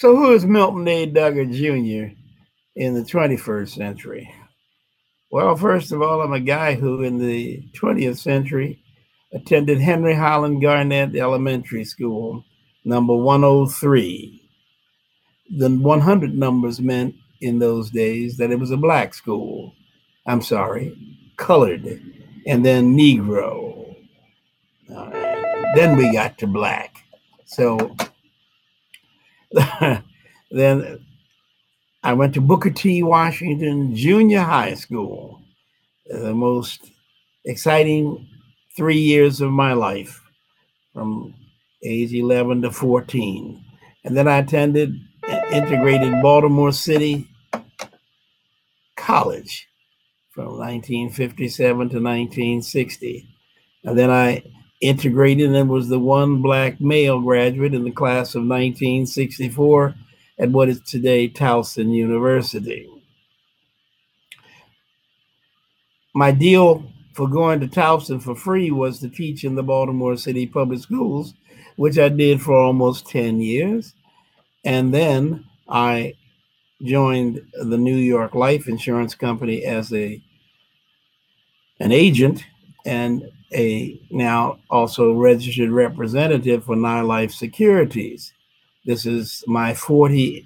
So, who is Milton A. Dugger Jr. in the 21st century? Well, first of all, I'm a guy who in the 20th century attended Henry Highland Garnet Elementary School, number 103. The 100 numbers meant in those days that it was a black school. I'm sorry, colored, and then Negro. Then we got to black. So then I went to Booker T. Washington Junior High School, the most exciting three years of my life from age 11 to 14. And then I attended integrated Baltimore City College from 1957 to 1960. And then I integrated and was the one black male graduate in the class of 1964 at what is today Towson University. My deal for going to Towson for free was to teach in the Baltimore City Public Schools, which I did for almost 10 years. And then I joined the New York Life Insurance Company as a an agent and a now also registered representative for NyLife Securities. This is my 48th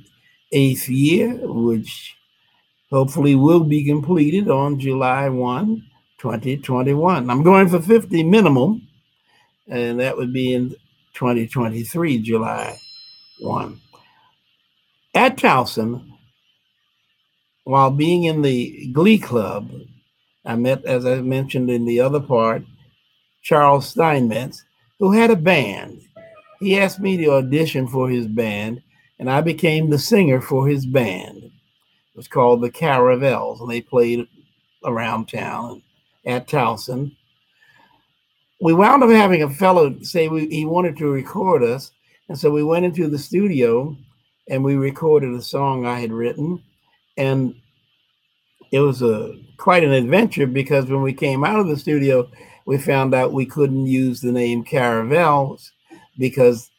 year, which hopefully will be completed on July 1, 2021. I'm going for 50 minimum, and that would be in 2023, July 1. At Towson, while being in the Glee Club, I met, as I mentioned in the other part, Charles Steinmetz, who had a band. He asked me to audition for his band, and I became the singer for his band. It was called the Caravels, and they played around town at Towson. We wound up having a fellow say we, he wanted to record us, and so we went into the studio and we recorded a song I had written, and it was a quite an adventure because when we came out of the studio, we found out we couldn't use the name Caravels because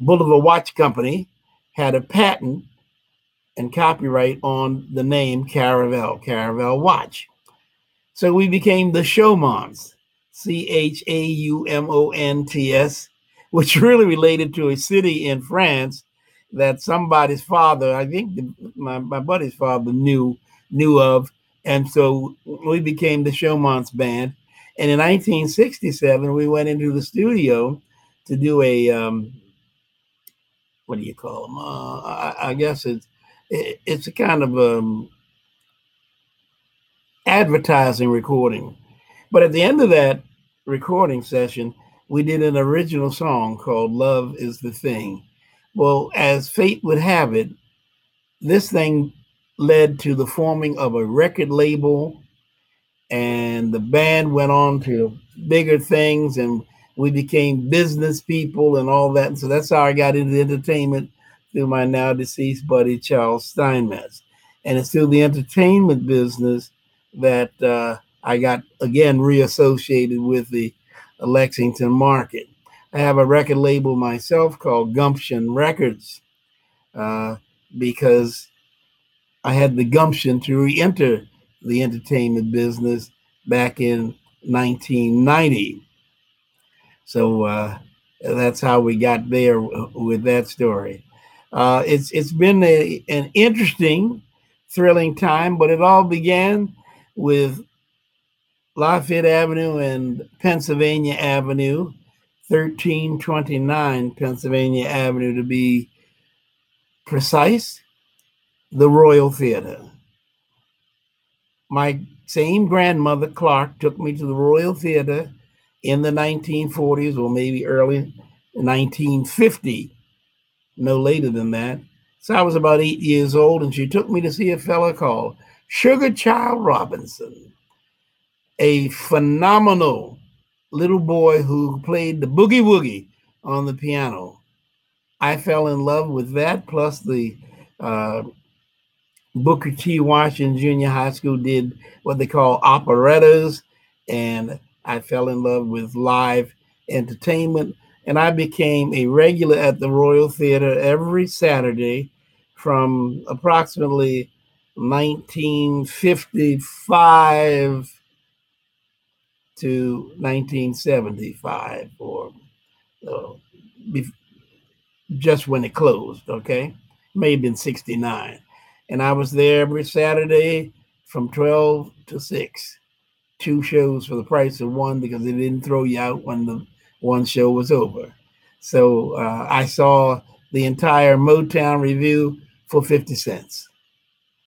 Bulova Watch Company had a patent and copyright on the name Caravel, Caravel Watch. So we became the Chaumonts, C H A U M O N T S, which really related to a city in France that somebody's father, I think the, my, my buddy's father knew knew of. And so we became the Chaumonts band. And in 1967, we went into the studio to do a um, what do you call them? Uh, I, I, guess it's it, it's a kind of um, advertising recording. But at the end of that recording session, we did an original song called "Love Is the Thing." Well, as fate would have it, this thing led to the forming of a record label and the band went on to bigger things and we became business people and all that. And so that's how I got into entertainment through my now deceased buddy Charles Steinmetz. And it's through the entertainment business that uh, I got again reassociated with the Lexington market. I have a record label myself called Gumption Records uh, because I had the gumption to re-enter the entertainment business back in 1990. So uh, that's how we got there with that story. Uh, it's it's been a, an interesting, thrilling time, but it all began with Lafayette Avenue and Pennsylvania Avenue, 1329 Pennsylvania Avenue to be precise, the Royal Theater my same grandmother, Clark, took me to the Royal Theater in the 1940s or maybe early 1950, no later than that. So I was about eight years old, and she took me to see a fellow called Sugar Chile Robinson, a phenomenal little boy who played the boogie woogie on the piano. I fell in love with that, plus the uh, Booker T. Washington Junior High School did what they call operettas, and I fell in love with live entertainment. and I became a regular at the Royal Theater every Saturday from approximately 1955 to 1975 or uh, just when it closed, okay? May have been 69. And I was there every Saturday from 12 to 6. Two shows for the price of one because they didn't throw you out when the one show was over. So uh, I saw the entire Motown Revue for 50 cents.